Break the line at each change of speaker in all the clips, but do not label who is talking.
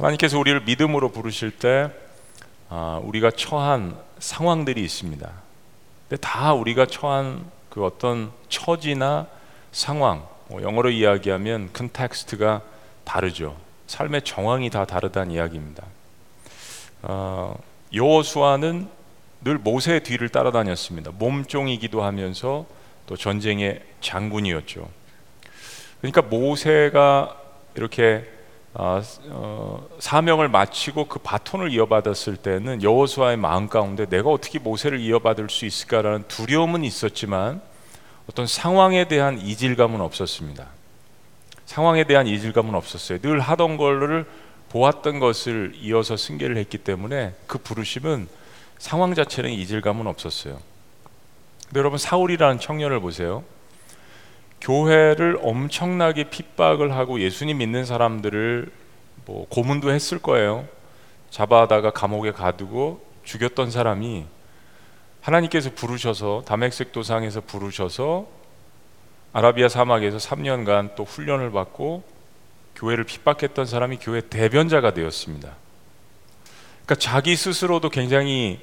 하나님께서 우리를 믿음으로 부르실 때 아, 우리가 처한 상황들이 있습니다. 근데 다 우리가 처한 그 어떤 처지나 상황, 뭐 영어로 이야기하면 컨텍스트가 다르죠. 삶의 정황이 다 다르다는 이야기입니다. 어, 여호수아는 늘 모세의 뒤를 따라다녔습니다. 몸종이기도 하면서 또 전쟁의 장군이었죠. 그러니까 모세가 이렇게 어, 어, 사명을 마치고 그 바톤을 이어받았을 때는 여호수아의 마음 가운데 내가 어떻게 모세를 이어받을 수 있을까라는 두려움은 있었지만 어떤 상황에 대한 이질감은 없었습니다. 상황에 대한 이질감은 없었어요. 늘 하던 걸를 보았던 것을 이어서 승계를 했기 때문에 그 부르심은 상황 자체는 이질감은 없었어요. 근데 여러분 사울이라는 청년을 보세요. 교회를 엄청나게 핍박을 하고 예수님 믿는 사람들을 뭐 고문도 했을 거예요. 잡아다가 감옥에 가두고 죽였던 사람이 하나님께서 부르셔서 다맥색 도상에서 부르셔서 아라비아 사막에서 3년간 또 훈련을 받고 교회를 핍박했던 사람이 교회 대변자가 되었습니다. 그러니까 자기 스스로도 굉장히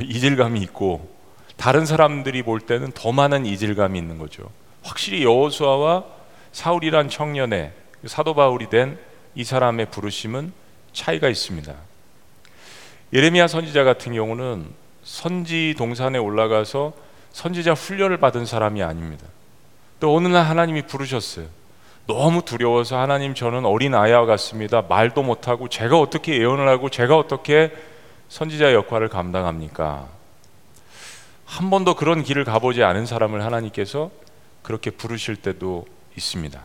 이질감이 있고 다른 사람들이 볼 때는 더 많은 이질감이 있는 거죠. 확실히 여호수아와 사울이란 청년의 사도 바울이 된 이 사람의 부르심은 차이가 있습니다. 예레미야 선지자 같은 경우는 선지 동산에 올라가서 선지자 훈련을 받은 사람이 아닙니다. 또 어느 날 하나님이 부르셨어요. 너무 두려워서 하나님 저는 어린 아이와 같습니다. 말도 못하고 제가 어떻게 예언을 하고 제가 어떻게 선지자 역할을 감당합니까? 한 번도 그런 길을 가보지 않은 사람을 하나님께서 그렇게 부르실 때도 있습니다.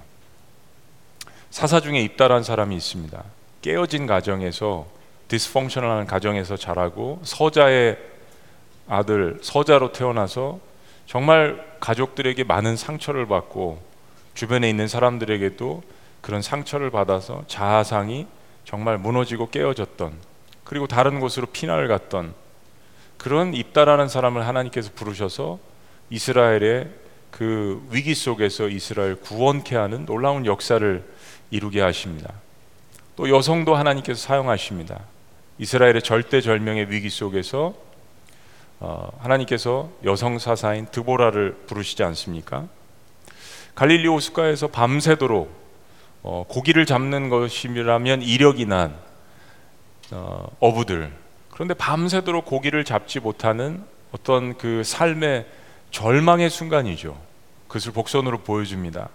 사사 중에 입달한 사람이 있습니다. 깨어진 가정에서 디스펑셔널한 가정에서 자라고 서자의 아들 서자로 태어나서 정말 가족들에게 많은 상처를 받고 주변에 있는 사람들에게도 그런 상처를 받아서 자아상이 정말 무너지고 깨어졌던 그리고 다른 곳으로 피난을 갔던 그런 입다라는 사람을 하나님께서 부르셔서 이스라엘의 그 위기 속에서 이스라엘 구원케 하는 놀라운 역사를 이루게 하십니다. 또 여성도 하나님께서 사용하십니다. 이스라엘의 절대절명의 위기 속에서 어, 하나님께서 여성 사사인 드보라를 부르시지 않습니까? 갈릴리 호숫가에서 밤새도록 어, 고기를 잡는 것이라면 이력이 난 어, 어부들 그런데 밤새도록 고기를 잡지 못하는 어떤 그 삶의 절망의 순간이죠. 그것을 복선으로 보여줍니다.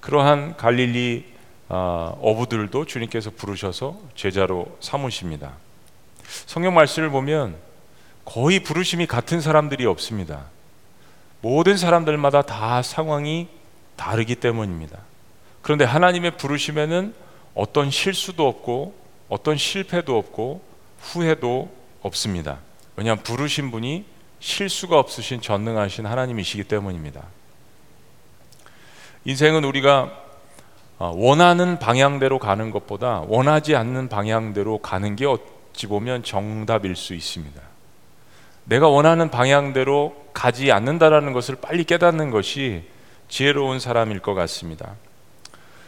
그러한 갈릴리 어, 어부들도 주님께서 부르셔서 제자로 삼으십니다. 성경 말씀을 보면 거의 부르심이 같은 사람들이 없습니다. 모든 사람들마다 다 상황이 다르기 때문입니다. 그런데 하나님의 부르심에는 어떤 실수도 없고 어떤 실패도 없고 후회도 없습니다. 왜냐하면 부르신 분이 실수가 없으신 전능하신 하나님이시기 때문입니다. 인생은 우리가 어, 원하는 방향대로 가는 것보다 원하지 않는 방향대로 가는 게 어찌 보면 정답일 수 있습니다. 내가 원하는 방향대로 가지 않는다라는 것을 빨리 깨닫는 것이 지혜로운 사람일 것 같습니다.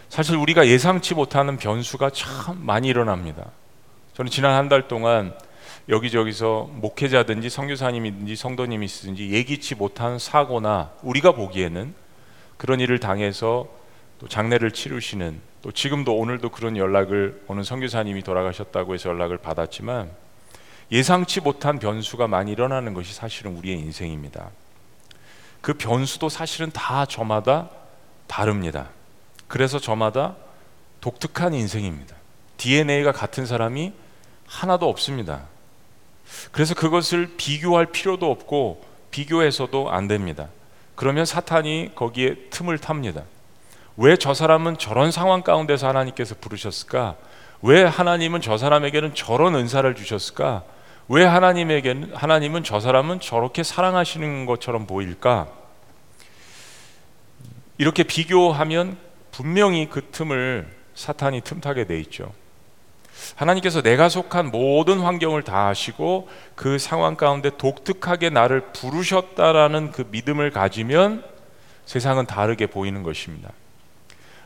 사실 우리가 예상치 못하는 변수가 참 많이 일어납니다. 저는 지난 한 달 동안 여기저기서 목회자든지 선교사님이든지 성도님이든지 예기치 못한 사고나 우리가 보기에는 그런 일을 당해서 또 장례를 치르시는 또 지금도 오늘도 그런 연락을 오는 선교사님이 돌아가셨다고 해서 연락을 받았지만 예상치 못한 변수가 많이 일어나는 것이 사실은 우리의 인생입니다. 그 변수도 사실은 다 저마다 다릅니다. 그래서 저마다 독특한 인생입니다. DNA가 같은 사람이 하나도 없습니다. 그래서 그것을 비교할 필요도 없고 비교해서도 안 됩니다. 그러면 사탄이 거기에 틈을 탑니다. 왜 저 사람은 저런 상황 가운데서 하나님께서 부르셨을까? 왜 하나님은 저 사람에게는 저런 은사를 주셨을까? 왜 하나님에게는 하나님은 저 사람은 저렇게 사랑하시는 것처럼 보일까? 이렇게 비교하면 분명히 그 틈을 사탄이 틈타게 돼 있죠. 하나님께서 내가 속한 모든 환경을 다 아시고 그 상황 가운데 독특하게 나를 부르셨다라는 그 믿음을 가지면 세상은 다르게 보이는 것입니다.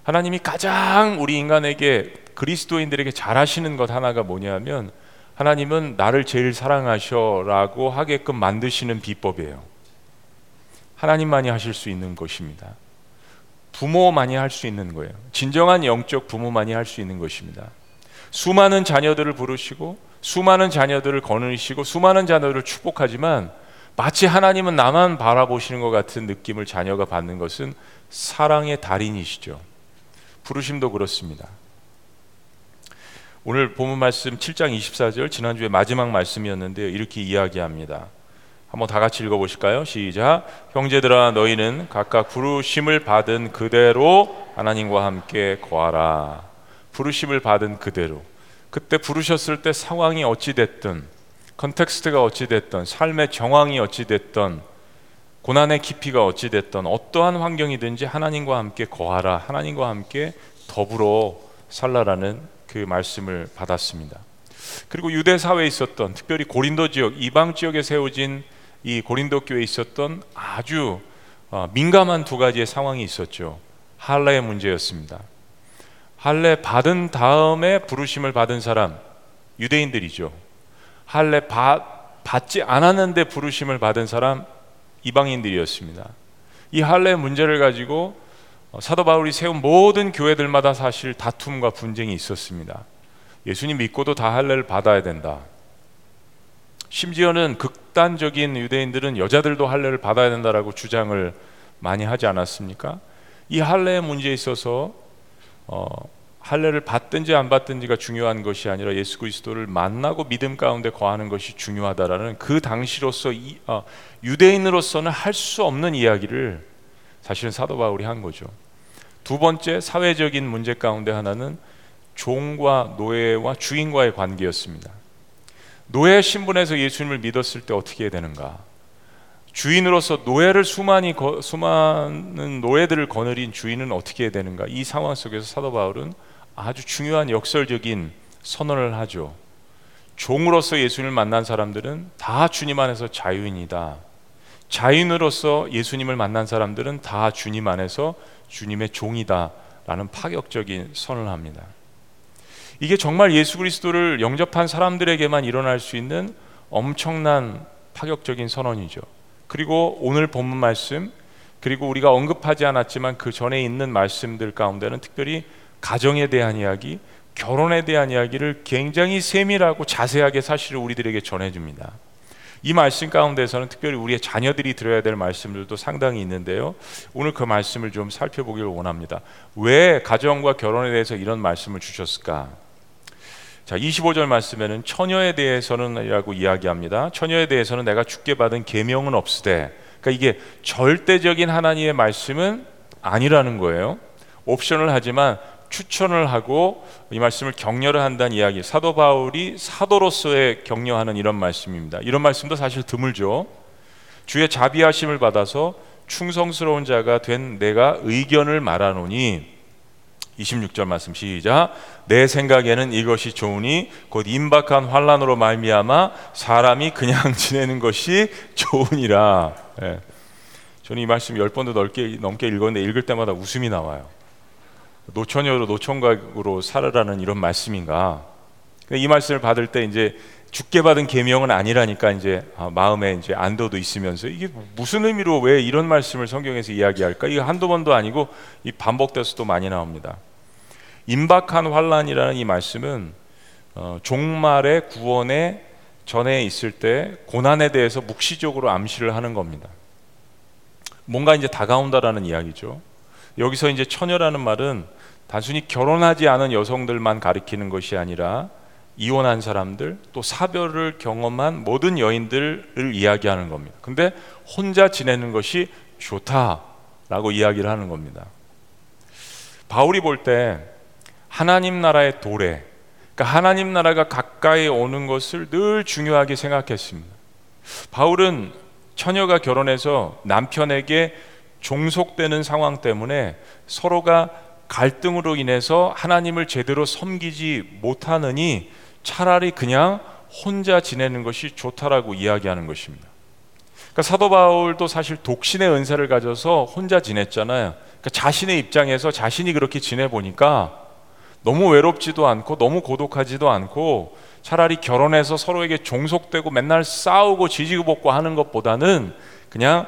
하나님이 가장 우리 인간에게 그리스도인들에게 잘하시는 것 하나가 뭐냐면 하나님은 나를 제일 사랑하셔라고 하게끔 만드시는 비법이에요. 하나님만이 하실 수 있는 것입니다. 부모만이 할 수 있는 거예요. 진정한 영적 부모만이 할 수 있는 것입니다. 수많은 자녀들을 부르시고 수많은 자녀들을 거느리시고 수많은 자녀들을 축복하지만 마치 하나님은 나만 바라보시는 것 같은 느낌을 자녀가 받는 것은 사랑의 달인이시죠. 부르심도 그렇습니다. 오늘 본문 말씀 7장 24절 지난주에 마지막 말씀이었는데요. 이렇게 이야기합니다. 한번 다 같이 읽어 보실까요? 시작. 형제들아 너희는 각각 부르심을 받은 그대로 하나님과 함께 거하라. 부르심을 받은 그대로. 그때 부르셨을 때 상황이 어찌 됐든 context가 어찌 됐든 삶의 정황이 어찌 됐든 고난의 깊이가 어찌 됐든 어떠한 환경이든지 하나님과 함께 거하라. 하나님과 함께 더불어 살라라는 그 말씀을 받았습니다. 그리고 유대 사회에 있었던 특별히 고린도 지역 이방 지역에 세워진 이 고린도 교회에 있었던 아주 어, 민감한 두 가지의 상황이 있었죠. 할례의 문제였습니다. 할례 받은 다음에 부르심을 받은 사람 유대인들이죠. 할례 받, 받지 않았는데 부르심을 받은 사람 이방인들이었습니다. 이 할례 문제를 가지고 어, 사도 바울이 세운 모든 교회들마다 사실 다툼과 분쟁이 있었습니다. 예수님 믿고도 다 할례를 받아야 된다. 심지어는 극단적인 유대인들은 여자들도 할례를 받아야 된다라고 주장을 많이 하지 않았습니까? 이 할례의 문제에 있어서 어, 할례를 받든지 안 받든지가 중요한 것이 아니라 예수 그리스도를 만나고 믿음 가운데 거하는 것이 중요하다라는 그 당시로서 이, 어, 유대인으로서는 할 수 없는 이야기를 사실은 사도 바울이 한 거죠. 두 번째 사회적인 문제 가운데 하나는 종과 노예와 주인과의 관계였습니다. 노예 신분에서 예수님을 믿었을 때 어떻게 되는가? 주인으로서 노예를 수많이 거, 수많은 노예들을 거느린 주인은 어떻게 해야 되는가? 이 상황 속에서 사도 바울은 아주 중요한 역설적인 선언을 하죠. 종으로서 예수님을 만난 사람들은 다 주님 안에서 자유인이다. 자인으로서 예수님을 만난 사람들은 다 주님 안에서 주님의 종이다라는 파격적인 선을 합니다. 이게 정말 예수 그리스도를 영접한 사람들에게만 일어날 수 있는 엄청난 파격적인 선언이죠. 그리고 오늘 본문 말씀 그리고 우리가 언급하지 않았지만 그 전에 있는 말씀들 가운데는 특별히 가정에 대한 이야기, 결혼에 대한 이야기를 굉장히 세밀하고 자세하게 사실을 우리들에게 전해줍니다. 이 말씀 가운데서는 특별히 우리의 자녀들이 들어야 될 말씀들도 상당히 있는데요. 오늘 그 말씀을 좀 살펴보기를 원합니다. 왜 가정과 결혼에 대해서 이런 말씀을 주셨을까? 자, 25절 말씀에는 처녀에 대해서는이라고 이야기합니다. 처녀에 대해서는 내가 주께 받은 계명은 없으되. 그러니까 이게 절대적인 하나님의 말씀은 아니라는 거예요. 옵션을 하지만 추천을 하고 이 말씀을 격려를 한다는 이야기. 사도 바울이 사도로서의 격려하는 이런 말씀입니다. 이런 말씀도 사실 드물죠. 주의 자비하심을 받아서 충성스러운 자가 된 내가 의견을 말하노니 26절 말씀 시작 내 생각에는 이것이 좋으니 곧 임박한 환란으로 말미암아 사람이 그냥 지내는 것이 좋으니라. 예. 저는 이 말씀 열 번도 넘게 읽었는데 읽을 때마다 웃음이 나와요. 노처녀로 노총각으로 살아라는 이런 말씀인가? 이 말씀을 받을 때 이제 죽게 받은 계명은 아니라니까 이제 아, 마음에 이제 안도도 있으면서 이게 무슨 의미로 왜 이런 말씀을 성경에서 이야기할까? 이거 한두 번도 아니고 이 반복돼서도 많이 나옵니다. 임박한 환란이라는 이 말씀은 어, 종말의 구원의 전에 있을 때 고난에 대해서 묵시적으로 암시를 하는 겁니다. 뭔가 이제 다가온다라는 이야기죠. 여기서 이제 처녀라는 말은 단순히 결혼하지 않은 여성들만 가리키는 것이 아니라 이혼한 사람들 또 사별을 경험한 모든 여인들을 이야기하는 겁니다. 근데 혼자 지내는 것이 좋다라고 이야기를 하는 겁니다. 바울이 볼때 하나님 나라의 도래, 그러니까 하나님 나라가 가까이 오는 것을 늘 중요하게 생각했습니다. 바울은 처녀가 결혼해서 남편에게 종속되는 상황 때문에 서로가 갈등으로 인해서 하나님을 제대로 섬기지 못하느니 차라리 그냥 혼자 지내는 것이 좋다라고 이야기하는 것입니다. 그러니까 사도 바울도 사실 독신의 은사를 가져서 혼자 지냈잖아요. 그러니까 자신의 입장에서 자신이 그렇게 지내 보니까 너무 외롭지도 않고 너무 고독하지도 않고 차라리 결혼해서 서로에게 종속되고 맨날 싸우고 지지고 볶고 하는 것보다는 그냥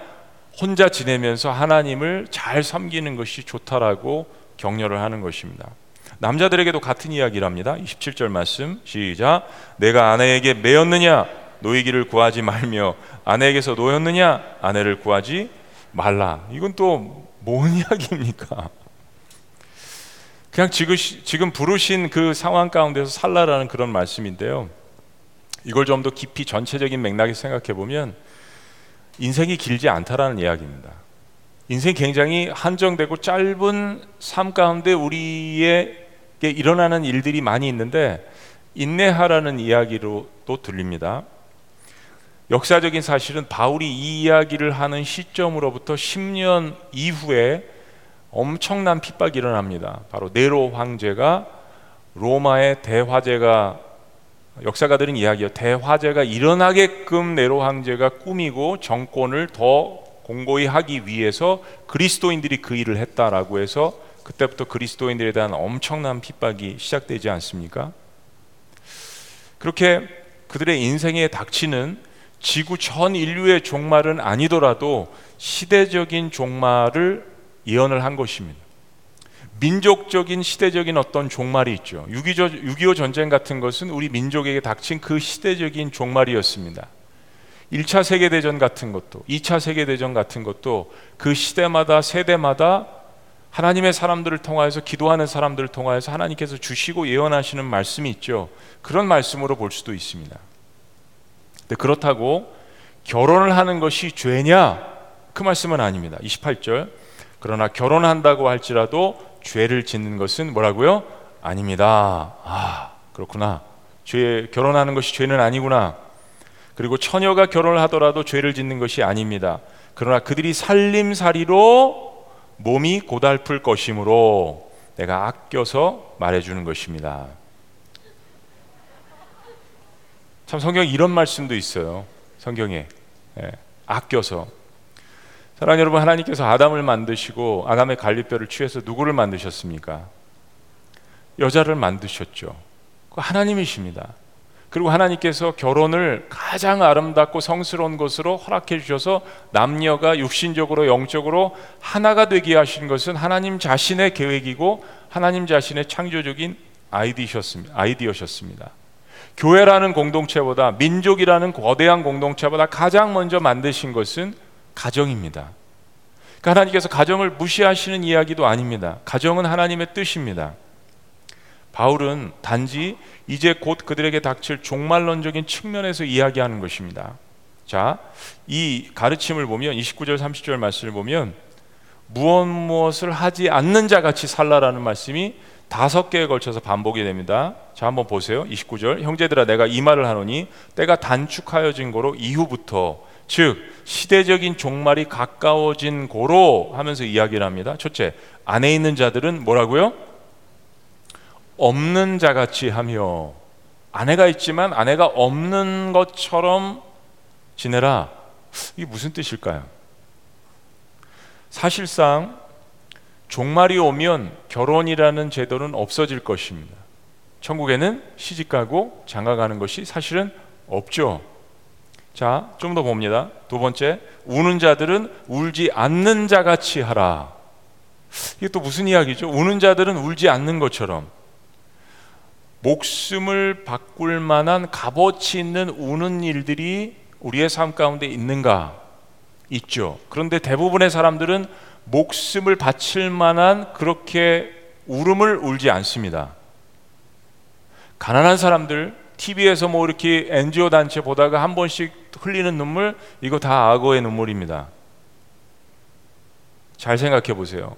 혼자 지내면서 하나님을 잘 섬기는 것이 좋다라고 격려를 하는 것입니다. 남자들에게도 같은 이야기랍니다. 27절 말씀 시작. 내가 아내에게 매였느냐 노이기를 구하지 말며 아내에게서 노였느냐 아내를 구하지 말라. 이건 또 뭔 이야기입니까? 그냥 지금, 지금 부르신 그 상황 가운데서 살라라는 그런 말씀인데요. 이걸 좀 더 깊이 전체적인 맥락에 생각해 보면 인생이 길지 않다라는 이야기입니다. 인생 굉장히 한정되고 짧은 삶 가운데 우리에게 일어나는 일들이 많이 있는데 인내하라는 이야기로 또 들립니다. 역사적인 사실은 바울이 이 이야기를 하는 시점으로부터 10년 이후에 엄청난 핍박이 일어납니다. 바로 네로 황제가 로마의 대화제가 역사가들은 이야기요. 대화제가 일어나게끔 네로 황제가 꾸미고 정권을 더 공고히 하기 위해서 그리스도인들이 그 일을 했다라고 해서 그때부터 그리스도인들에 대한 엄청난 핍박이 시작되지 않습니까? 그렇게 그들의 인생에 닥치는 지구 전 인류의 종말은 아니더라도 시대적인 종말을 예언을 한 것입니다. 민족적인 시대적인 어떤 종말이 있죠. 6.25 전쟁 같은 것은 우리 민족에게 닥친 그 시대적인 종말이었습니다. 1차 세계대전 같은 것도, 2차 세계대전 같은 것도 그 시대마다 세대마다 하나님의 사람들을 통하여서 기도하는 사람들을 통하여서 하나님께서 주시고 예언하시는 말씀이 있죠. 그런 말씀으로 볼 수도 있습니다. 근데 그렇다고 결혼을 하는 것이 죄냐? 그 말씀은 아닙니다. 28절. 그러나 결혼한다고 할지라도 죄를 짓는 것은 뭐라고요? 아닙니다. 아, 그렇구나. 죄 결혼하는 것이 죄는 아니구나. 그리고 처녀가 결혼을 하더라도 죄를 짓는 것이 아닙니다. 그러나 그들이 살림살이로 몸이 고달플 것이므로 내가 아껴서 말해주는 것입니다. 참 성경 이런 말씀도 있어요. 성경에 예, 아껴서 사랑하는 여러분 하나님께서 아담을 만드시고 아담의 갈비뼈를 취해서 누구를 만드셨습니까? 여자를 만드셨죠. 그 하나님이십니다. 그리고 하나님께서 결혼을 가장 아름답고 성스러운 것으로 허락해 주셔서 남녀가 육신적으로 영적으로 하나가 되게 하신 것은 하나님 자신의 계획이고 하나님 자신의 창조적인. 아이디어셨습니다. 교회라는 공동체보다 민족이라는 거대한 공동체보다 가장 먼저 만드신 것은 가정입니다. 그러니까 하나님께서 가정을 무시하시는 이야기도 아닙니다. 가정은 하나님의 뜻입니다. 바울은 단지 이제 곧 그들에게 닥칠 종말론적인 측면에서 이야기하는 것입니다. 자, 이 가르침을 보면 29절 30절 말씀을 보면 무엇 무엇을 하지 않는 자 같이 살라라는 말씀이 다섯 개에 걸쳐서 반복이 됩니다. 자, 한번 보세요. 29절. 형제들아 내가 이 말을 하노니 때가 단축하여진 거로 이후부터 즉 시대적인 종말이 가까워진 고로 하면서 이야기를 합니다. 첫째, 안에 있는 자들은 뭐라고요? 없는 자 같이 하며 아내가 있지만 아내가 없는 것처럼 지내라. 이게 무슨 뜻일까요? 사실상 종말이 오면 결혼이라는 제도는 없어질 것입니다. 천국에는 시집가고 장가가는 것이 사실은 없죠. 자, 좀 더 봅니다. 두 번째, 우는 자들은 울지 않는 자 같이 하라. 이게 또 무슨 이야기죠? 우는 자들은 울지 않는 것처럼 목숨을 바꿀 만한 값어치 있는 우는 일들이 우리의 삶 가운데 있는가? 있죠. 그런데 대부분의 사람들은 목숨을 바칠 만한 그렇게 울음을 울지 않습니다. 가난한 사람들, TV에서 뭐 이렇게 NGO 단체 보다가 한 번씩 흘리는 눈물 이거 다 악어의 눈물입니다. 잘 생각해 보세요.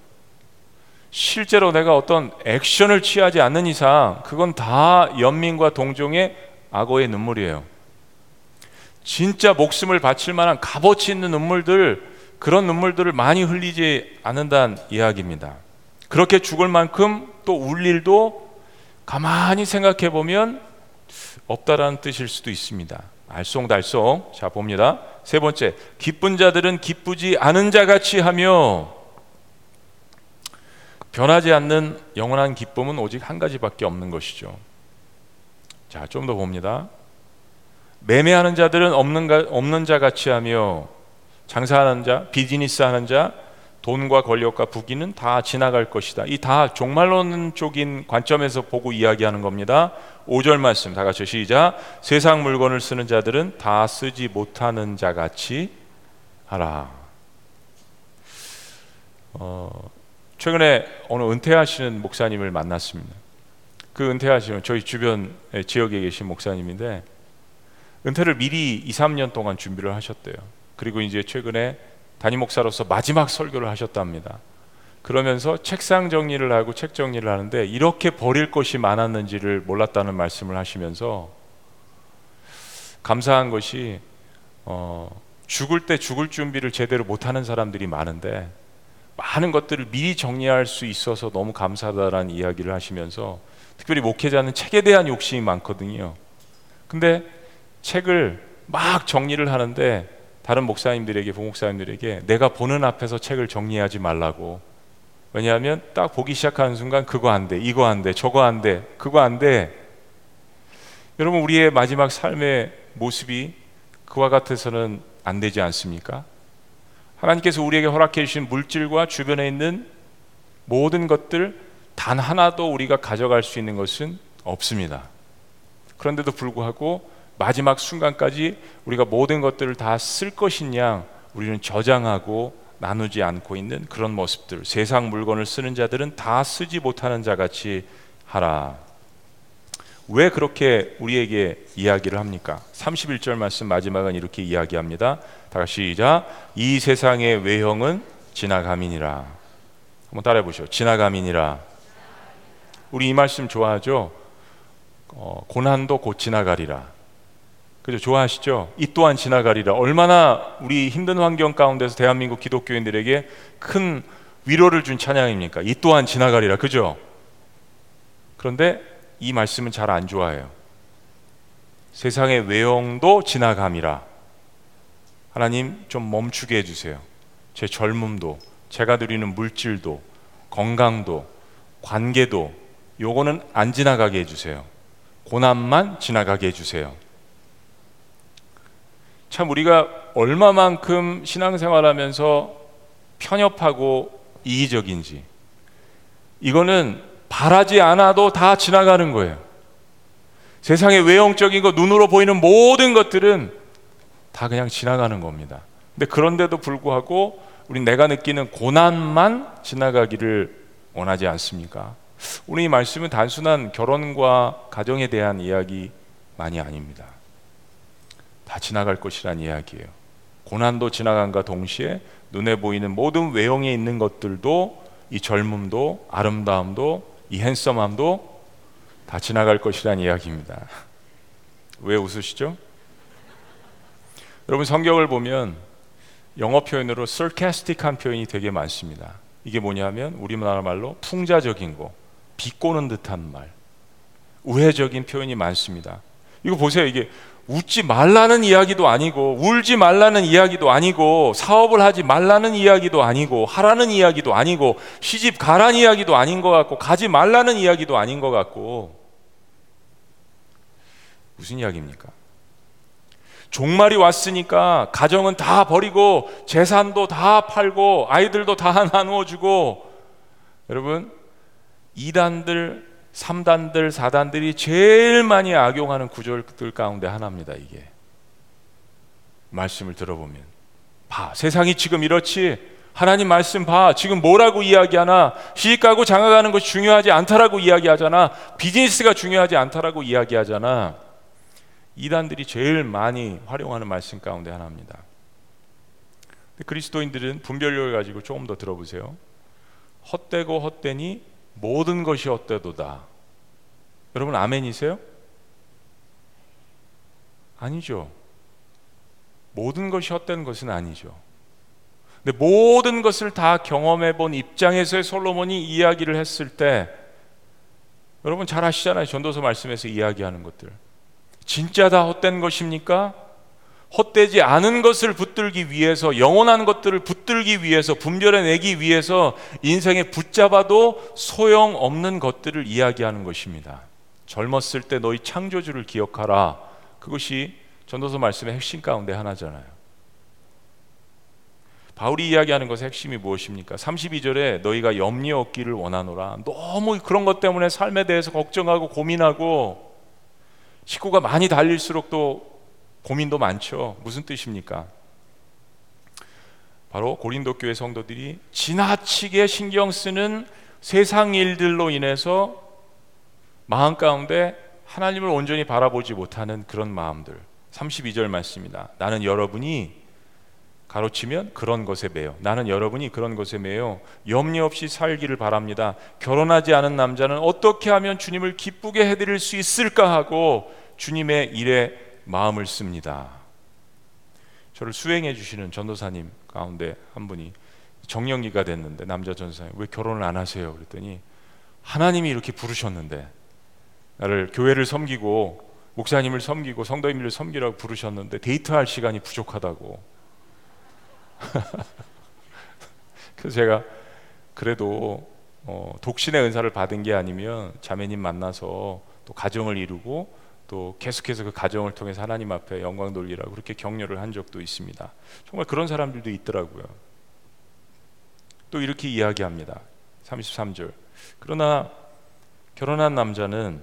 실제로 내가 어떤 액션을 취하지 않는 이상 그건 다 연민과 동정의 악어의 눈물이에요. 진짜 목숨을 바칠 만한 값어치 있는 눈물들 그런 눈물들을 많이 흘리지 않는다는 이야기입니다. 그렇게 죽을 만큼 또 울 일도 가만히 생각해 보면 없다라는 뜻일 수도 있습니다. 알쏭달쏭. 자, 봅니다. 세 번째, 기쁜 자들은 기쁘지 않은 자 같이 하며 변하지 않는 영원한 기쁨은 오직 한 가지밖에 없는 것이죠. 자, 좀 더 봅니다. 매매하는 자들은 없는, 가, 없는 자 같이 하며 장사하는 자, 비즈니스 하는 자, 돈과 권력과 부귀는 다 지나갈 것이다. 이 다 종말론적인 관점에서 보고 이야기하는 겁니다. 5절 말씀 다 같이 시작. 세상 물건을 쓰는 자들은 다 쓰지 못하는 자 같이 하라. 어, 최근에 어느 은퇴하시는 목사님을 만났습니다. 그 은퇴하시는 저희 주변 지역에 계신 목사님인데 은퇴를 미리 2, 3년 동안 준비를 하셨대요. 그리고 이제 최근에 담임 목사로서 마지막 설교를 하셨답니다. 그러면서 책상 정리를 하고 책 정리를 하는데 이렇게 버릴 것이 많았는지를 몰랐다는 말씀을 하시면서 감사한 것이 어, 죽을 때 죽을 준비를 제대로 못하는 사람들이 많은데 많은 것들을 미리 정리할 수 있어서 너무 감사하다라는 이야기를 하시면서 특별히 목회자는 책에 대한 욕심이 많거든요. 근데 책을 막 정리를 하는데 다른 목사님들에게 부목사님들에게 내가 보는 앞에서 책을 정리하지 말라고 왜냐하면 딱 보기 시작하는 순간 그거 안 돼, 이거 안 돼, 저거 안 돼, 그거 안 돼. 여러분 우리의 마지막 삶의 모습이 그와 같아서는 안 되지 않습니까? 하나님께서 우리에게 허락해 주신 물질과 주변에 있는 모든 것들 단 하나도 우리가 가져갈 수 있는 것은 없습니다. 그런데도 불구하고 마지막 순간까지 우리가 모든 것들을 다 쓸 것이냐 우리는 저장하고 나누지 않고 있는 그런 모습들 세상 물건을 쓰는 자들은 다 쓰지 못하는 자 같이 하라. 왜 그렇게 우리에게 이야기를 합니까? 31절 말씀 마지막은 이렇게 이야기합니다. 다 같이 시작. 이 세상의 외형은 지나감이니라. 한번 따라해 보시죠 지나감이니라. 우리 이 말씀 좋아하죠? 어, 고난도 곧 지나가리라 그죠? 좋아하시죠? 이 또한 지나가리라. 얼마나 우리 힘든 환경 가운데서 대한민국 기독교인들에게 큰 위로를 준 찬양입니까? 이 또한 지나가리라. 그죠? 그런데 이 말씀은 잘 안 좋아해요. 세상의 외형도 지나감이라. 하나님 좀 멈추게 해주세요. 제 젊음도, 제가 누리는 물질도, 건강도, 관계도, 요거는 안 지나가게 해주세요. 고난만 지나가게 해주세요. 참 우리가 얼마만큼 신앙생활하면서 편협하고 이기적인지 이거는 바라지 않아도 다 지나가는 거예요. 세상의 외형적인 것, 눈으로 보이는 모든 것들은 다 그냥 지나가는 겁니다. 근데 그런데도 불구하고 우리 내가 느끼는 고난만 지나가기를 원하지 않습니까? 오늘 이 말씀은 단순한 결혼과 가정에 대한 이야기만이 아닙니다. 다 지나갈 것이란 이야기예요. 고난도 지나간과 동시에 눈에 보이는 모든 외형에 있는 것들도 이 젊음도 아름다움도 이 핸섬함도 다 지나갈 것이란 이야기입니다. 왜 웃으시죠? 여러분 성경을 보면 영어 표현으로 sarcastic한 표현이 되게 많습니다. 이게 뭐냐면 우리나라 말로 풍자적인 거, 비꼬는 듯한 말, 우회적인 표현이 많습니다. 이거 보세요. 이게 웃지 말라는 이야기도 아니고 울지 말라는 이야기도 아니고 사업을 하지 말라는 이야기도 아니고 하라는 이야기도 아니고 시집 가라는 이야기도 아닌 것 같고 가지 말라는 이야기도 아닌 것 같고 무슨 이야기입니까? 종말이 왔으니까 가정은 다 버리고 재산도 다 팔고 아이들도 다 나누어 주고 여러분 이단들 3단들, 4단들이 제일 많이 악용하는 구절들 가운데 하나입니다, 이게. 말씀을 들어보면. 봐, 세상이 지금 이렇지. 하나님 말씀 봐. 지금 뭐라고 이야기하나? 시집가고 장가가는 것이 중요하지 않다라고 이야기하잖아. 비즈니스가 중요하지 않다라고 이야기하잖아. 이단들이 제일 많이 활용하는 말씀 가운데 하나입니다. 그리스도인들은 분별력을 가지고 조금 더 들어보세요. 헛되고 헛되니 모든 것이 헛되도다. 여러분 아멘이세요? 아니죠. 모든 것이 헛된 것은 아니죠. 근데 모든 것을 다 경험해 본 입장에서의 솔로몬이 이야기를 했을 때 여러분 잘 아시잖아요. 전도서 말씀에서 이야기하는 것들. 진짜 다 헛된 것입니까? 헛되지 않은 것을 붙들기 위해서 영원한 것들을 붙들기 위해서 분별해 내기 위해서 인생에 붙잡아도 소용없는 것들을 이야기하는 것입니다. 젊었을 때 너희 창조주를 기억하라. 그것이 전도서 말씀의 핵심 가운데 하나잖아요. 바울이 이야기하는 것의 핵심이 무엇입니까? 32절에 너희가 염려 없기를 원하노라. 너무 그런 것 때문에 삶에 대해서 걱정하고 고민하고 식구가 많이 달릴수록 또 고민도 많죠. 무슨 뜻입니까? 바로 고린도 교회 성도들이 지나치게 신경 쓰는 세상 일들로 인해서 마음 가운데 하나님을 온전히 바라보지 못하는 그런 마음들. 32절 말씀입니다. 나는 여러분이 가로치면 그런 것에 매여. 나는 여러분이 그런 것에 매여 염려 없이 살기를 바랍니다. 결혼하지 않은 남자는 어떻게 하면 주님을 기쁘게 해드릴 수 있을까 하고 주님의 일에 마음을 씁니다. 저를 수행해 주시는 전도사님 가운데 한 분이 정년기가 됐는데 남자 전사님 왜 결혼을 안 하세요? 그랬더니 하나님이 이렇게 부르셨는데 나를 교회를 섬기고 목사님을 섬기고 성도님을 섬기라고 부르셨는데 데이트할 시간이 부족하다고. 그래서 제가 그래도 어, 독신의 은사를 받은 게 아니면 자매님 만나서 또 가정을 이루고 또 계속해서 그 가정을 통해서 하나님 앞에 영광 돌리라고 그렇게 격려를 한 적도 있습니다. 정말 그런 사람들도 있더라고요. 또 이렇게 이야기합니다. 33절. 그러나 결혼한 남자는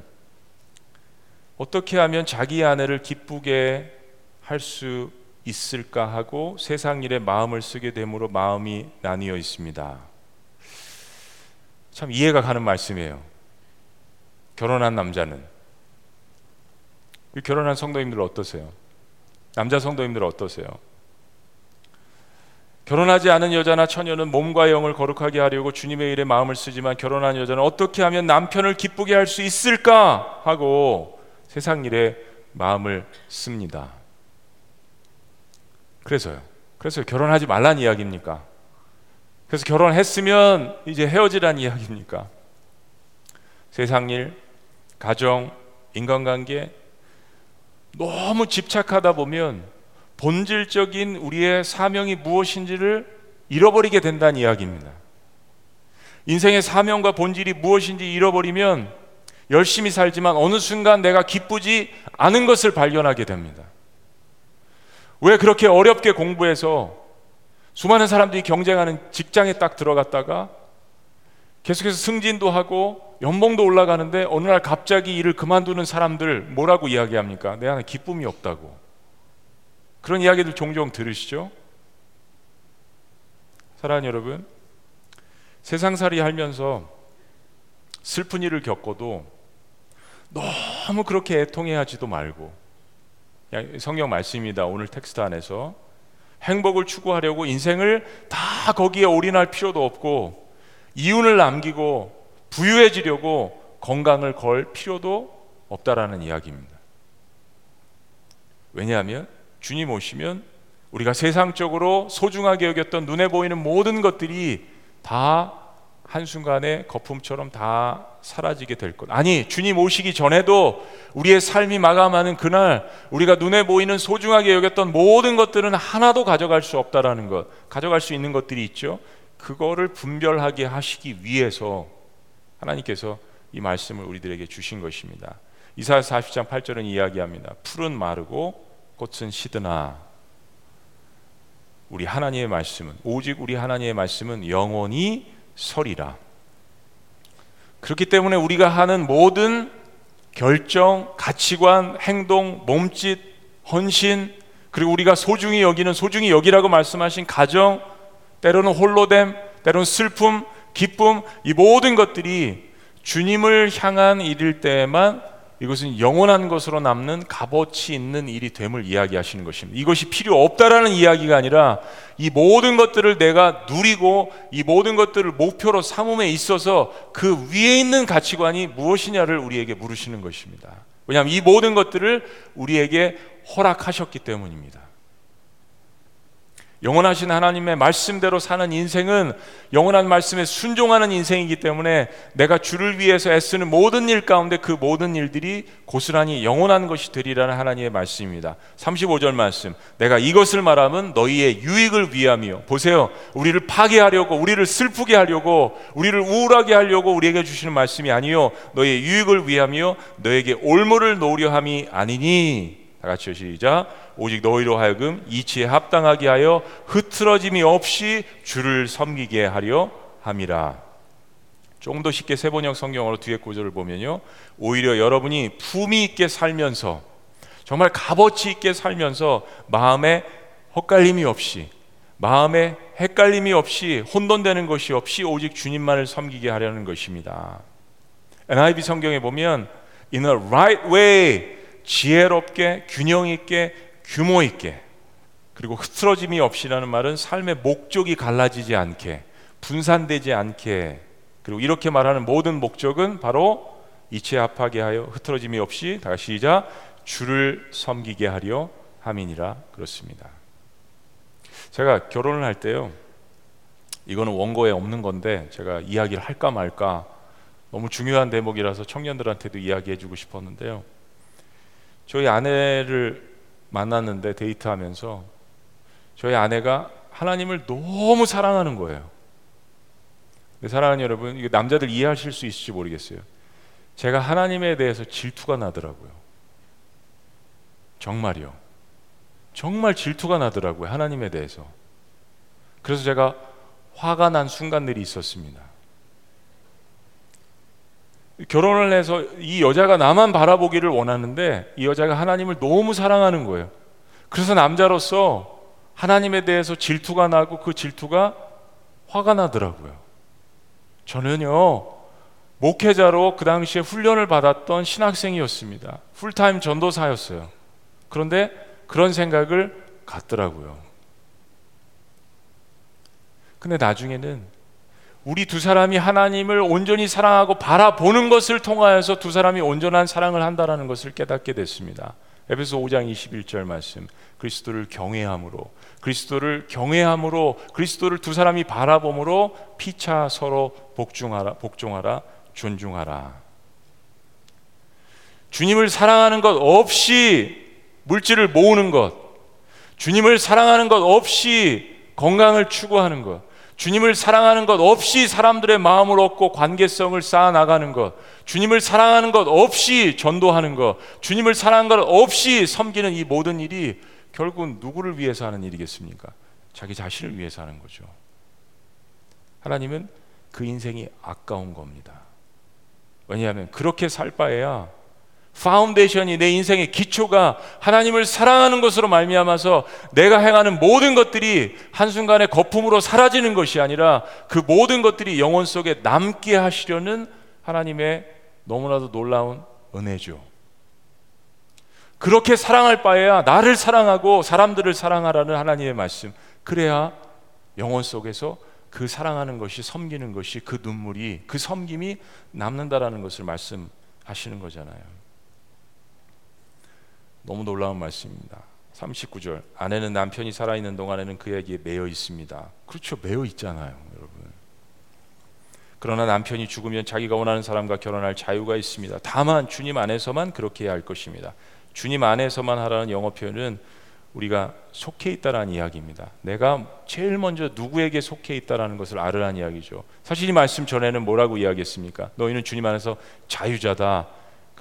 어떻게 하면 자기 아내를 기쁘게 할 수 있을까 하고 세상 일에 마음을 쓰게 되므로 마음이 나뉘어 있습니다. 참 이해가 가는 말씀이에요. 결혼한 남자는 결혼한 성도님들 어떠세요? 남자 성도님들 어떠세요? 결혼하지 않은 여자나 처녀는 몸과 영을 거룩하게 하려고 주님의 일에 마음을 쓰지만 결혼한 여자는 어떻게 하면 남편을 기쁘게 할 수 있을까 하고 세상 일에 마음을 씁니다. 그래서요. 그래서 결혼하지 말란 이야기입니까? 그래서 결혼했으면 이제 헤어지란 이야기입니까? 세상 일, 가정, 인간관계, 너무 집착하다 보면 본질적인 우리의 사명이 무엇인지를 잃어버리게 된다는 이야기입니다. 인생의 사명과 본질이 무엇인지 잃어버리면 열심히 살지만 어느 순간 내가 기쁘지 않은 것을 발견하게 됩니다. 왜 그렇게 어렵게 공부해서 수많은 사람들이 경쟁하는 직장에 딱 들어갔다가 계속해서 승진도 하고 연봉도 올라가는데 어느 날 갑자기 일을 그만두는 사람들 뭐라고 이야기합니까? 내 안에 기쁨이 없다고. 그런 이야기들 종종 들으시죠? 사랑하는 여러분, 세상살이 하면서 슬픈 일을 겪어도 너무 그렇게 애통해 하지도 말고 성경 말씀입니다. 오늘 텍스트 안에서 행복을 추구하려고 인생을 다 거기에 올인할 필요도 없고 이윤을 남기고 부유해지려고 건강을 걸 필요도 없다라는 이야기입니다. 왜냐하면 주님 오시면 우리가 세상적으로 소중하게 여겼던 눈에 보이는 모든 것들이 다 한순간에 거품처럼 다 사라지게 될 것. 아니, 주님 오시기 전에도 우리의 삶이 마감하는 그날 우리가 눈에 보이는 소중하게 여겼던 모든 것들은 하나도 가져갈 수 없다라는 것. 가져갈 수 있는 것들이 있죠. 그거를 분별하게 하시기 위해서 하나님께서 이 말씀을 우리들에게 주신 것입니다. 이사야 40장 8절은 이야기합니다. 풀은 마르고 꽃은 시드나 우리 하나님의 말씀은 오직 우리 하나님의 말씀은 영원히 설이라. 그렇기 때문에 우리가 하는 모든 결정, 가치관, 행동, 몸짓, 헌신, 그리고 우리가 소중히 여기는 소중히 여기라고 말씀하신 가정, 때로는 홀로됨, 때로는 슬픔, 기쁨, 이 모든 것들이 주님을 향한 일일 때에만 이것은 영원한 것으로 남는 값어치 있는 일이 됨을 이야기하시는 것입니다. 이것이 필요 없다라는 이야기가 아니라 이 모든 것들을 내가 누리고 이 모든 것들을 목표로 삼음에 있어서 그 위에 있는 가치관이 무엇이냐를 우리에게 물으시는 것입니다. 왜냐하면 이 모든 것들을 우리에게 허락하셨기 때문입니다. 영원하신 하나님의 말씀대로 사는 인생은 영원한 말씀에 순종하는 인생이기 때문에 내가 주를 위해서 애쓰는 모든 일 가운데 그 모든 일들이 고스란히 영원한 것이 되리라는 하나님의 말씀입니다. 35절 말씀. 내가 이것을 말하면 너희의 유익을 위함이요. 보세요. 우리를 파괴하려고, 우리를 슬프게 하려고, 우리를 우울하게 하려고 우리에게 주시는 말씀이 아니요. 너희의 유익을 위함이요. 너에게 올무를 놓으려 함이 아니니. 다 같이 시작. 오직 너희로 하여금 이치에 합당하게 하여 흐트러짐이 없이 주를 섬기게 하려 함이라. 조금 더 쉽게 세번역 성경으로 뒤에 구절을 보면요. 오히려 여러분이 품위 있게 살면서 정말 값어치 있게 살면서 마음에 헛갈림이 없이 마음에 헷갈림이 없이 혼돈되는 것이 없이 오직 주님만을 섬기게 하려는 것입니다. NIV 성경에 보면 in a right way 지혜롭게 균형 있게 규모 있게 그리고 흐트러짐이 없이라는 말은 삶의 목적이 갈라지지 않게 분산되지 않게 그리고 이렇게 말하는 모든 목적은 바로 이체 합하게 하여 흐트러짐이 없이 다시 시작 주를 섬기게 하려 함이니라 그렇습니다. 제가 결혼을 할 때요. 이거는 원고에 없는 건데 제가 이야기를 할까 말까 너무 중요한 대목이라서 청년들한테도 이야기해 주고 싶었는데요. 저희 아내를 만났는데 데이트하면서 저희 아내가 하나님을 너무 사랑하는 거예요. 사랑하는 여러분, 이게 남자들 이해하실 수 있을지 모르겠어요. 제가 하나님에 대해서 질투가 나더라고요. 정말이요. 정말 질투가 나더라고요. 하나님에 대해서. 그래서 제가 화가 난 순간들이 있었습니다. 결혼을 해서 이 여자가 나만 바라보기를 원하는데 이 여자가 하나님을 너무 사랑하는 거예요. 그래서 남자로서 하나님에 대해서 질투가 나고 그 질투가 화가 나더라고요. 저는요, 목회자로 그 당시에 훈련을 받았던 신학생이었습니다. 풀타임 전도사였어요. 그런데 그런 생각을 갖더라고요. 근데 나중에는 우리 두 사람이 하나님을 온전히 사랑하고 바라보는 것을 통하여서 두 사람이 온전한 사랑을 한다라는 것을 깨닫게 됐습니다. 에베소 5장 21절 말씀. 그리스도를 경외함으로 그리스도를 경외함으로 그리스도를 두 사람이 바라봄으로 피차 서로 복종하라 복종하라 존중하라. 주님을 사랑하는 것 없이 물질을 모으는 것, 주님을 사랑하는 것 없이 건강을 추구하는 것, 주님을 사랑하는 것 없이 사람들의 마음을 얻고 관계성을 쌓아 나가는 것, 주님을 사랑하는 것 없이 전도하는 것, 주님을 사랑하는 것 없이 섬기는 이 모든 일이 결국 누구를 위해서 하는 일이겠습니까? 자기 자신을 위해서 하는 거죠. 하나님은 그 인생이 아까운 겁니다. 왜냐하면 그렇게 살 바에야 foundation이 내 인생의 기초가 하나님을 사랑하는 것으로 말미암아서 내가 행하는 모든 것들이 한순간에 거품으로 사라지는 것이 아니라 그 모든 것들이 영원 속에 남게 하시려는 하나님의 너무나도 놀라운 은혜죠. 그렇게 사랑할 바에야 나를 사랑하고 사람들을 사랑하라는 하나님의 말씀. 그래야 영원 속에서 그 사랑하는 것이 섬기는 것이 그 눈물이 그 섬김이 남는다라는 것을 말씀하시는 거잖아요. 너무 놀라운 말씀입니다. 39절. 아내는 남편이 살아있는 동안에는 그에게 매여 있습니다. 그렇죠. 매여 있잖아요, 여러분. 그러나 남편이 죽으면 자기가 원하는 사람과 결혼할 자유가 있습니다. 다만 주님 안에서만 그렇게 해야 할 것입니다. 주님 안에서만 하라는 영어 표현은 우리가 속해 있다라는 이야기입니다. 내가 제일 먼저 누구에게 속해 있다라는 것을 알으라는 이야기죠. 사실 이 말씀 전에는 뭐라고 이야기했습니까? 너희는 주님 안에서 자유자다.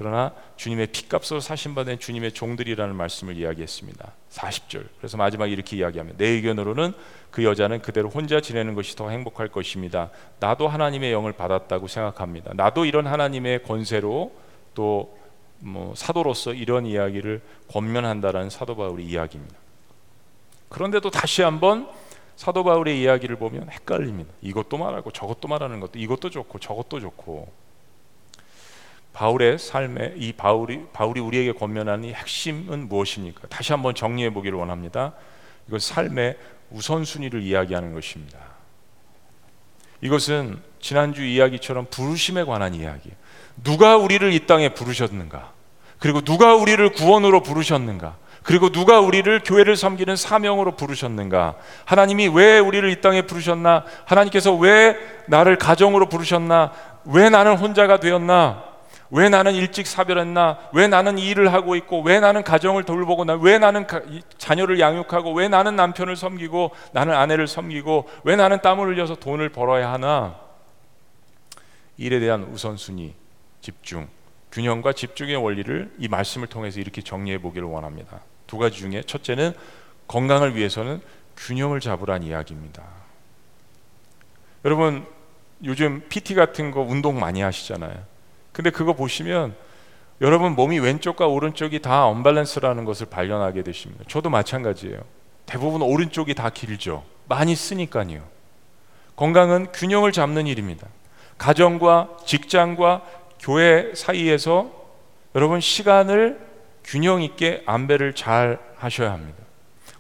그러나 주님의 피값으로 사신받은 주님의 종들이라는 말씀을 이야기했습니다. 40절. 그래서 마지막 이렇게 이야기하면 내 의견으로는 그 여자는 그대로 혼자 지내는 것이 더 행복할 것입니다. 나도 하나님의 영을 받았다고 생각합니다. 나도 이런 하나님의 권세로 또 뭐 사도로서 이런 이야기를 권면한다라는 사도 바울의 이야기입니다. 그런데도 다시 한번 사도 바울의 이야기를 보면 헷갈립니다. 이것도 말하고 저것도 말하는 것도 이것도 좋고 저것도 좋고 바울의 삶에 이 바울이 바울이 우리에게 권면하는 이 핵심은 무엇입니까? 다시 한번 정리해 보기를 원합니다. 이것 삶의 우선순위를 이야기하는 것입니다. 이것은 지난주 이야기처럼 부르심에 관한 이야기. 누가 우리를 이 땅에 부르셨는가? 그리고 누가 우리를 구원으로 부르셨는가? 그리고 누가 우리를 교회를 섬기는 사명으로 부르셨는가? 하나님이 왜 우리를 이 땅에 부르셨나? 하나님께서 왜 나를 가정으로 부르셨나? 왜 나는 혼자가 되었나? 왜 나는 일찍 사별했나? 왜 나는 일을 하고 있고? 왜 나는 가정을 돌보고? 왜 나는 자녀를 양육하고? 왜 나는 남편을 섬기고? 나는 아내를 섬기고? 왜 나는 땀을 흘려서 돈을 벌어야 하나? 일에 대한 우선순위, 집중, 균형과 집중의 원리를 이 말씀을 통해서 이렇게 정리해 보기를 원합니다. 두 가지 중에 첫째는 건강을 위해서는 균형을 잡으란 이야기입니다. 여러분 요즘 PT 같은 거 운동 많이 하시잖아요. 근데 그거 보시면 여러분 몸이 왼쪽과 오른쪽이 다 언밸런스라는 것을 발견하게 되십니다. 저도 마찬가지예요. 대부분 오른쪽이 다 길죠. 많이 쓰니까요. 건강은 균형을 잡는 일입니다. 가정과 직장과 교회 사이에서 여러분 시간을 균형 있게 안배를 잘 하셔야 합니다.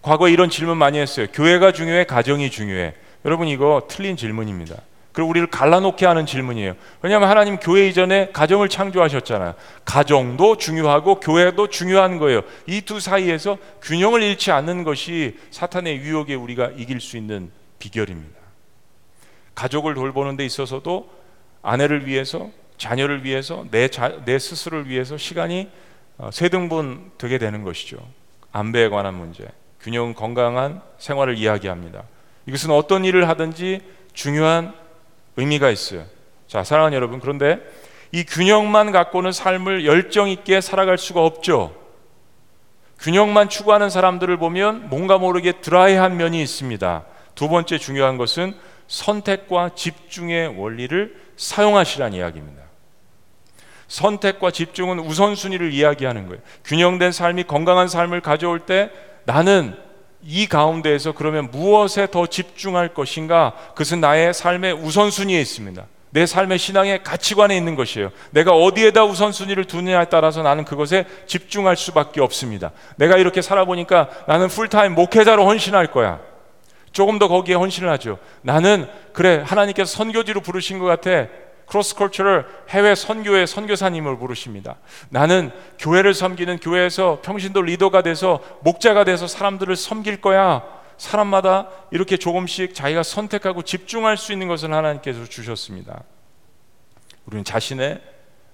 과거에 이런 질문 많이 했어요. 교회가 중요해, 가정이 중요해. 여러분 이거 틀린 질문입니다. 그리고 우리를 갈라놓게 하는 질문이에요. 왜냐하면 하나님 교회 이전에 가정을 창조하셨잖아요. 가정도 중요하고 교회도 중요한 거예요. 이 두 사이에서 균형을 잃지 않는 것이 사탄의 유혹에 우리가 이길 수 있는 비결입니다. 가족을 돌보는 데 있어서도 아내를 위해서, 자녀를 위해서, 내, 자, 내 스스로를 위해서 시간이 어, 세 등분 되게 되는 것이죠. 안배에 관한 문제, 균형 건강한 생활을 이야기합니다. 이것은 어떤 일을 하든지 중요한 의미가 있어요. 자, 사랑하는 여러분, 그런데 이 균형만 갖고는 삶을 열정 있게 살아갈 수가 없죠. 균형만 추구하는 사람들을 보면 뭔가 모르게 드라이한 면이 있습니다. 두 번째 중요한 것은 선택과 집중의 원리를 사용하시라는 이야기입니다. 선택과 집중은 우선순위를 이야기하는 거예요. 균형된 삶이 건강한 삶을 가져올 때 나는 이 가운데에서 그러면 무엇에 더 집중할 것인가? 그것은 나의 삶의 우선순위에 있습니다. 내 삶의 신앙의 가치관에 있는 것이에요. 내가 어디에다 우선순위를 두느냐에 따라서 나는 그것에 집중할 수밖에 없습니다. 내가 이렇게 살아보니까 나는 풀타임 목회자로 헌신할 거야. 조금 더 거기에 헌신을 하죠. 나는 그래 하나님께서 선교지로 부르신 것 같아. 크로스컬처럴 해외 선교의 선교사님을 부르십니다. 나는 교회를 섬기는 교회에서 평신도 리더가 돼서 목자가 돼서 사람들을 섬길 거야. 사람마다 이렇게 조금씩 자기가 선택하고 집중할 수 있는 것을 하나님께서 주셨습니다. 우리는 자신의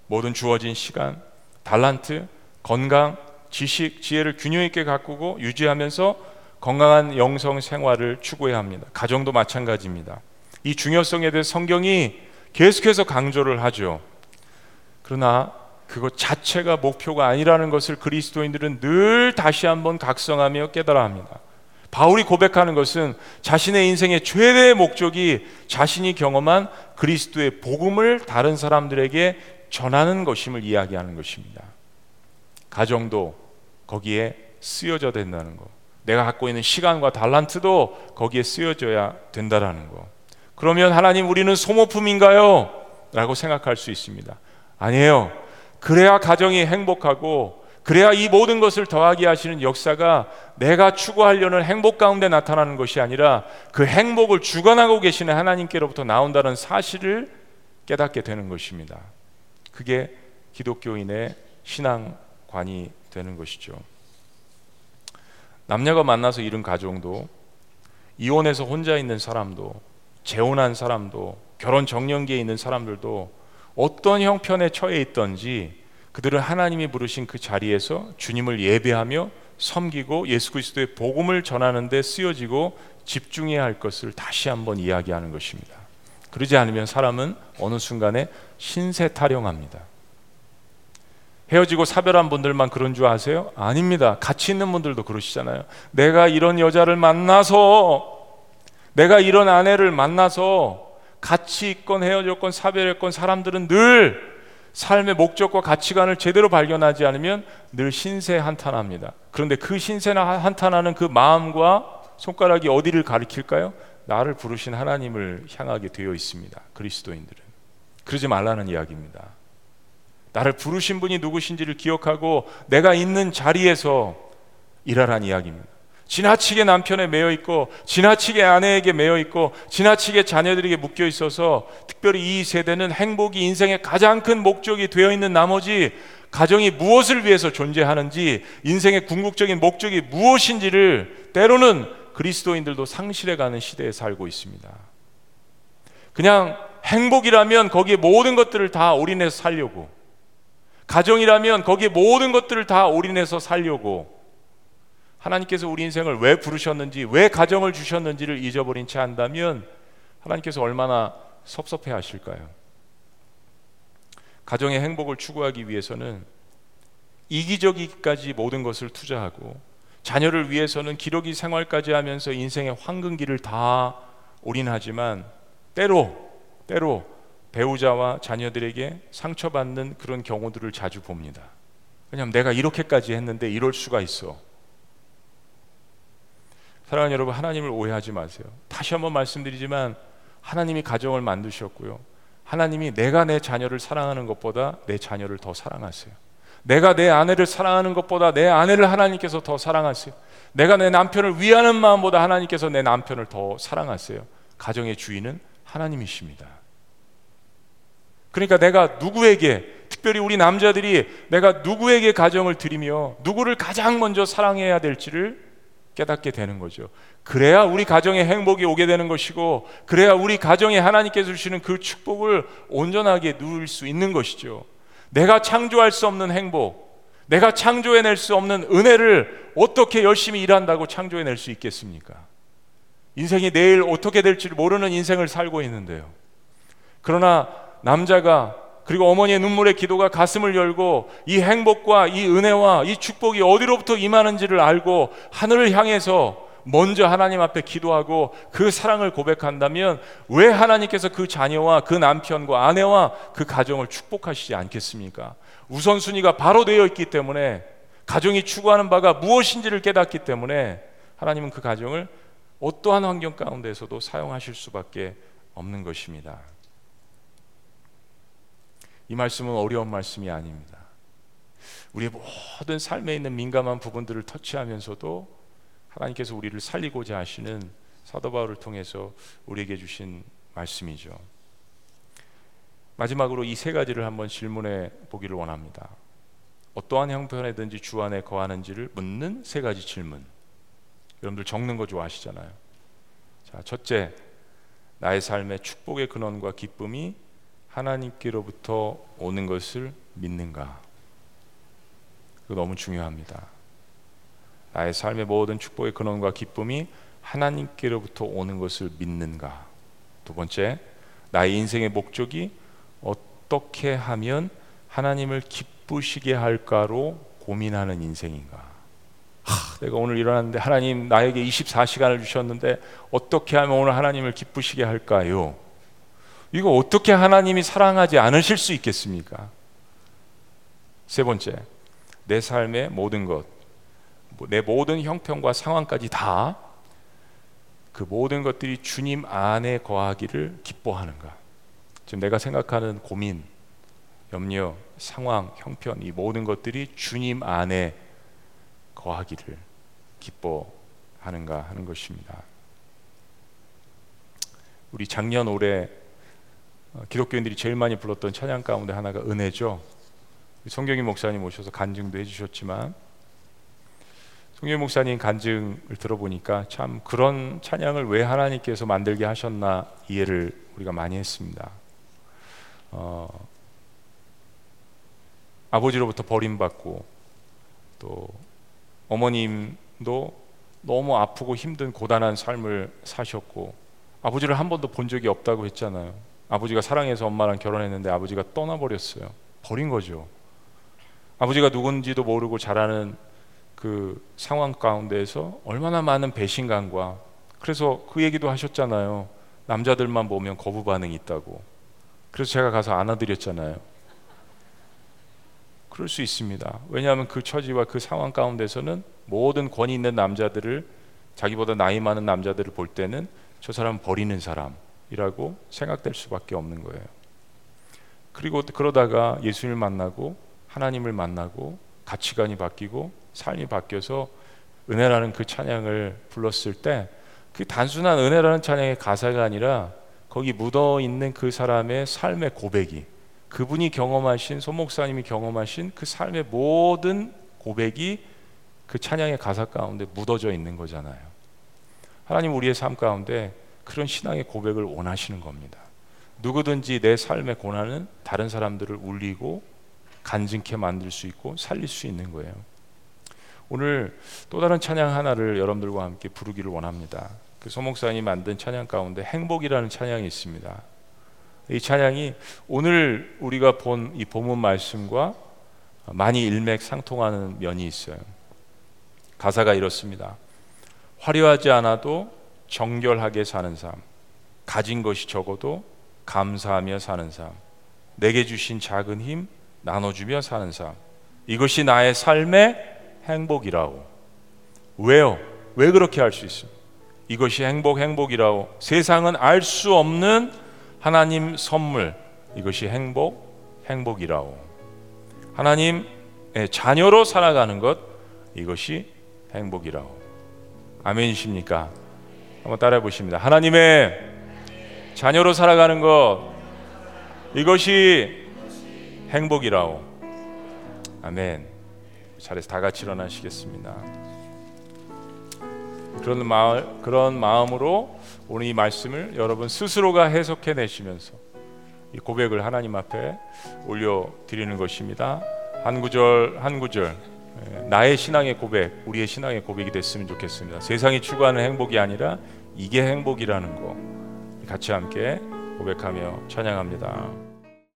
모든 주어진 시간, 달란트, 건강, 지식, 지혜를 균형 있게 가꾸고 유지하면서 건강한 영성 생활을 추구해야 합니다. 가정도 마찬가지입니다. 이 중요성에 대해 성경이 계속해서 강조를 하죠. 그러나 그것 자체가 목표가 아니라는 것을 그리스도인들은 늘 다시 한번 각성하며 깨달아 합니다. 바울이 고백하는 것은 자신의 인생의 최대의 목적이 자신이 경험한 그리스도의 복음을 다른 사람들에게 전하는 것임을 이야기하는 것입니다. 가정도 거기에 쓰여져 된다는 것. 내가 갖고 있는 시간과 달란트도 거기에 쓰여져야 된다라는 것. 그러면 하나님 우리는 소모품인가요? 라고 생각할 수 있습니다. 아니에요. 그래야 가정이 행복하고 그래야 이 모든 것을 더하게 하시는 역사가 내가 추구하려는 행복 가운데 나타나는 것이 아니라 그 행복을 주관하고 계시는 하나님께로부터 나온다는 사실을 깨닫게 되는 것입니다. 그게 기독교인의 신앙관이 되는 것이죠. 남녀가 만나서 이룬 가정도 이혼해서 혼자 있는 사람도 재혼한 사람도 결혼 정년기에 있는 사람들도 어떤 형편에 처해 있던지 그들은 하나님이 부르신 그 자리에서 주님을 예배하며 섬기고 예수 그리스도의 복음을 전하는 데 쓰여지고 집중해야 할 것을 다시 한번 이야기하는 것입니다. 그러지 않으면 사람은 어느 순간에 신세 타령합니다. 헤어지고 사별한 분들만 그런 줄 아세요? 아닙니다. 같이 있는 분들도 그러시잖아요. 내가 이런 여자를 만나서 내가 이런 아내를 만나서 같이 있건 헤어졌건 사별했건 사람들은 늘 삶의 목적과 가치관을 제대로 발견하지 않으면 늘 신세 한탄합니다. 그런데 그 신세나 한탄하는 그 마음과 손가락이 어디를 가리킬까요? 나를 부르신 하나님을 향하게 되어 있습니다. 그리스도인들은. 그러지 말라는 이야기입니다. 나를 부르신 분이 누구신지를 기억하고 내가 있는 자리에서 일하라는 이야기입니다. 지나치게 남편에 매여 있고 지나치게 아내에게 매여 있고 지나치게 자녀들에게 묶여 있어서 특별히 이 세대는 행복이 인생의 가장 큰 목적이 되어 있는 나머지 가정이 무엇을 위해서 존재하는지, 인생의 궁극적인 목적이 무엇인지를 때로는 그리스도인들도 상실해가는 시대에 살고 있습니다. 그냥 행복이라면 거기에 모든 것들을 다 올인해서 살려고, 가정이라면 거기에 모든 것들을 다 올인해서 살려고, 하나님께서 우리 인생을 왜 부르셨는지, 왜 가정을 주셨는지를 잊어버린 채 한다면 하나님께서 얼마나 섭섭해 하실까요? 가정의 행복을 추구하기 위해서는 이기적이기까지 모든 것을 투자하고 자녀를 위해서는 기러기 생활까지 하면서 인생의 황금기를 다 올인하지만 때로 때로 배우자와 자녀들에게 상처받는 그런 경우들을 자주 봅니다. 왜냐하면 내가 이렇게까지 했는데 이럴 수가 있어. 사랑하는 여러분, 하나님을 오해하지 마세요. 다시 한번 말씀드리지만 하나님이 가정을 만드셨고요. 하나님이 내가 내 자녀를 사랑하는 것보다 내 자녀를 더 사랑하세요. 내가 내 아내를 사랑하는 것보다 내 아내를 하나님께서 더 사랑하세요. 내가 내 남편을 위하는 마음보다 하나님께서 내 남편을 더 사랑하세요. 가정의 주인은 하나님이십니다. 그러니까 내가 누구에게 특별히 우리 남자들이 내가 누구에게 가정을 드리며 누구를 가장 먼저 사랑해야 될지를 깨닫게 되는 거죠. 그래야 우리 가정에 행복이 오게 되는 것이고, 그래야 우리 가정에 하나님께서 주시는 그 축복을 온전하게 누릴 수 있는 것이죠. 내가 창조할 수 없는 행복, 내가 창조해낼 수 없는 은혜를 어떻게 열심히 일한다고 창조해낼 수 있겠습니까? 인생이 내일 어떻게 될지 모르는 인생을 살고 있는데요. 그러나 남자가 그리고 어머니의 눈물의 기도가 가슴을 열고 이 행복과 이 은혜와 이 축복이 어디로부터 임하는지를 알고 하늘을 향해서 먼저 하나님 앞에 기도하고 그 사랑을 고백한다면 왜 하나님께서 그 자녀와 그 남편과 아내와 그 가정을 축복하시지 않겠습니까? 우선순위가 바로 되어 있기 때문에 가정이 추구하는 바가 무엇인지를 깨닫기 때문에 하나님은 그 가정을 어떠한 환경 가운데서도 사용하실 수밖에 없는 것입니다. 이 말씀은 어려운 말씀이 아닙니다. 우리의 모든 삶에 있는 민감한 부분들을 터치하면서도 하나님께서 우리를 살리고자 하시는 사도 바울을 통해서 우리에게 주신 말씀이죠. 마지막으로 이 세 가지를 한번 질문해 보기를 원합니다. 어떠한 형편에든지 주 안에 거하는지를 묻는 세 가지 질문. 여러분들 적는 거 좋아하시잖아요. 자, 첫째, 나의 삶의 축복의 근원과 기쁨이 하나님께로부터 오는 것을 믿는가? 그거 너무 중요합니다. 나의 삶의 모든 축복의 근원과 기쁨이 하나님께로부터 오는 것을 믿는가? 두 번째, 나의 인생의 목적이 어떻게 하면 하나님을 기쁘시게 할까로 고민하는 인생인가? 하, 내가 오늘 일어났는데 하나님 나에게 24시간을 주셨는데 어떻게 하면 오늘 하나님을 기쁘시게 할까요? 이거 어떻게 하나님이 사랑하지 않으실 수 있겠습니까? 세 번째, 내 삶의 모든 것, 내 모든 형편과 상황까지 다 그 모든 것들이 주님 안에 거하기를 기뻐하는가? 지금 내가 생각하는 고민, 염려, 상황, 형편 이 모든 것들이 주님 안에 거하기를 기뻐하는가 하는 것입니다. 우리 작년 올해 어, 기독교인들이 제일 많이 불렀던 찬양 가운데 하나가 은혜죠. 성경희 목사님 오셔서 간증도 해주셨지만 성경희 목사님 간증을 들어보니까 참 그런 찬양을 왜 하나님께서 만들게 하셨나 이해를 우리가 많이 했습니다. 어, 아버지로부터 버림받고 또 어머님도 너무 아프고 힘든 고단한 삶을 사셨고 아버지를 한 번도 본 적이 없다고 했잖아요. 아버지가 사랑해서 엄마랑 결혼했는데 아버지가 떠나버렸어요. 버린 거죠. 아버지가 누군지도 모르고 자라는 그 상황 가운데에서 얼마나 많은 배신감과 그래서 그 얘기도 하셨잖아요. 남자들만 보면 거부 반응이 있다고. 그래서 제가 가서 안아드렸잖아요. 그럴 수 있습니다. 왜냐하면 그 처지와 그 상황 가운데서는 모든 권위 있는 남자들을 자기보다 나이 많은 남자들을 볼 때는 저 사람 버리는 사람, 이라고 생각될 수밖에 없는 거예요. 그리고 그러다가 예수님을 만나고 하나님을 만나고 가치관이 바뀌고 삶이 바뀌어서 은혜라는 그 찬양을 불렀을 때 그 단순한 은혜라는 찬양의 가사가 아니라 거기 묻어 있는 그 사람의 삶의 고백이 그분이 경험하신 손 목사님이 경험하신 그 삶의 모든 고백이 그 찬양의 가사 가운데 묻어져 있는 거잖아요. 하나님 우리의 삶 가운데 그런 신앙의 고백을 원하시는 겁니다. 누구든지 내 삶의 고난은 다른 사람들을 울리고 간증케 만들 수 있고 살릴 수 있는 거예요. 오늘 또 다른 찬양 하나를 여러분들과 함께 부르기를 원합니다. 그 소목사님이 만든 찬양 가운데 행복이라는 찬양이 있습니다. 이 찬양이 오늘 우리가 본 이 본문 말씀과 많이 일맥상통하는 면이 있어요. 가사가 이렇습니다. 화려하지 않아도 정결하게 사는 삶, 가진 것이 적어도 감사하며 사는 삶, 내게 주신 작은 힘 나눠주며 사는 삶, 이것이 나의 삶의 행복이라고. 왜요? 왜 그렇게 할 수 있어요? 이것이 행복, 행복이라고. 세상은 알 수 없는 하나님 선물. 이것이 행복, 행복이라고. 하나님의 자녀로 살아가는 것. 이것이 행복이라고. 아멘이십니까? 한번 따라해 보십니다. 하나님의 자녀로 살아가는 것. 이것이 행복이라고. 아멘. 자리에서 다 같이 일어나시겠습니다. 그런 마음 그런 마음으로 오늘 이 말씀을 여러분 스스로가 해석해 내시면서 이 고백을 하나님 앞에 올려 드리는 것입니다. 한 구절 한 구절 예, 나의 신앙의 고백, 우리의 신앙의 고백이 됐으면 좋겠습니다. 세상이 추구하는 행복이 아니라 이게 행복이라는 거 같이 함께 고백하며 찬양합니다.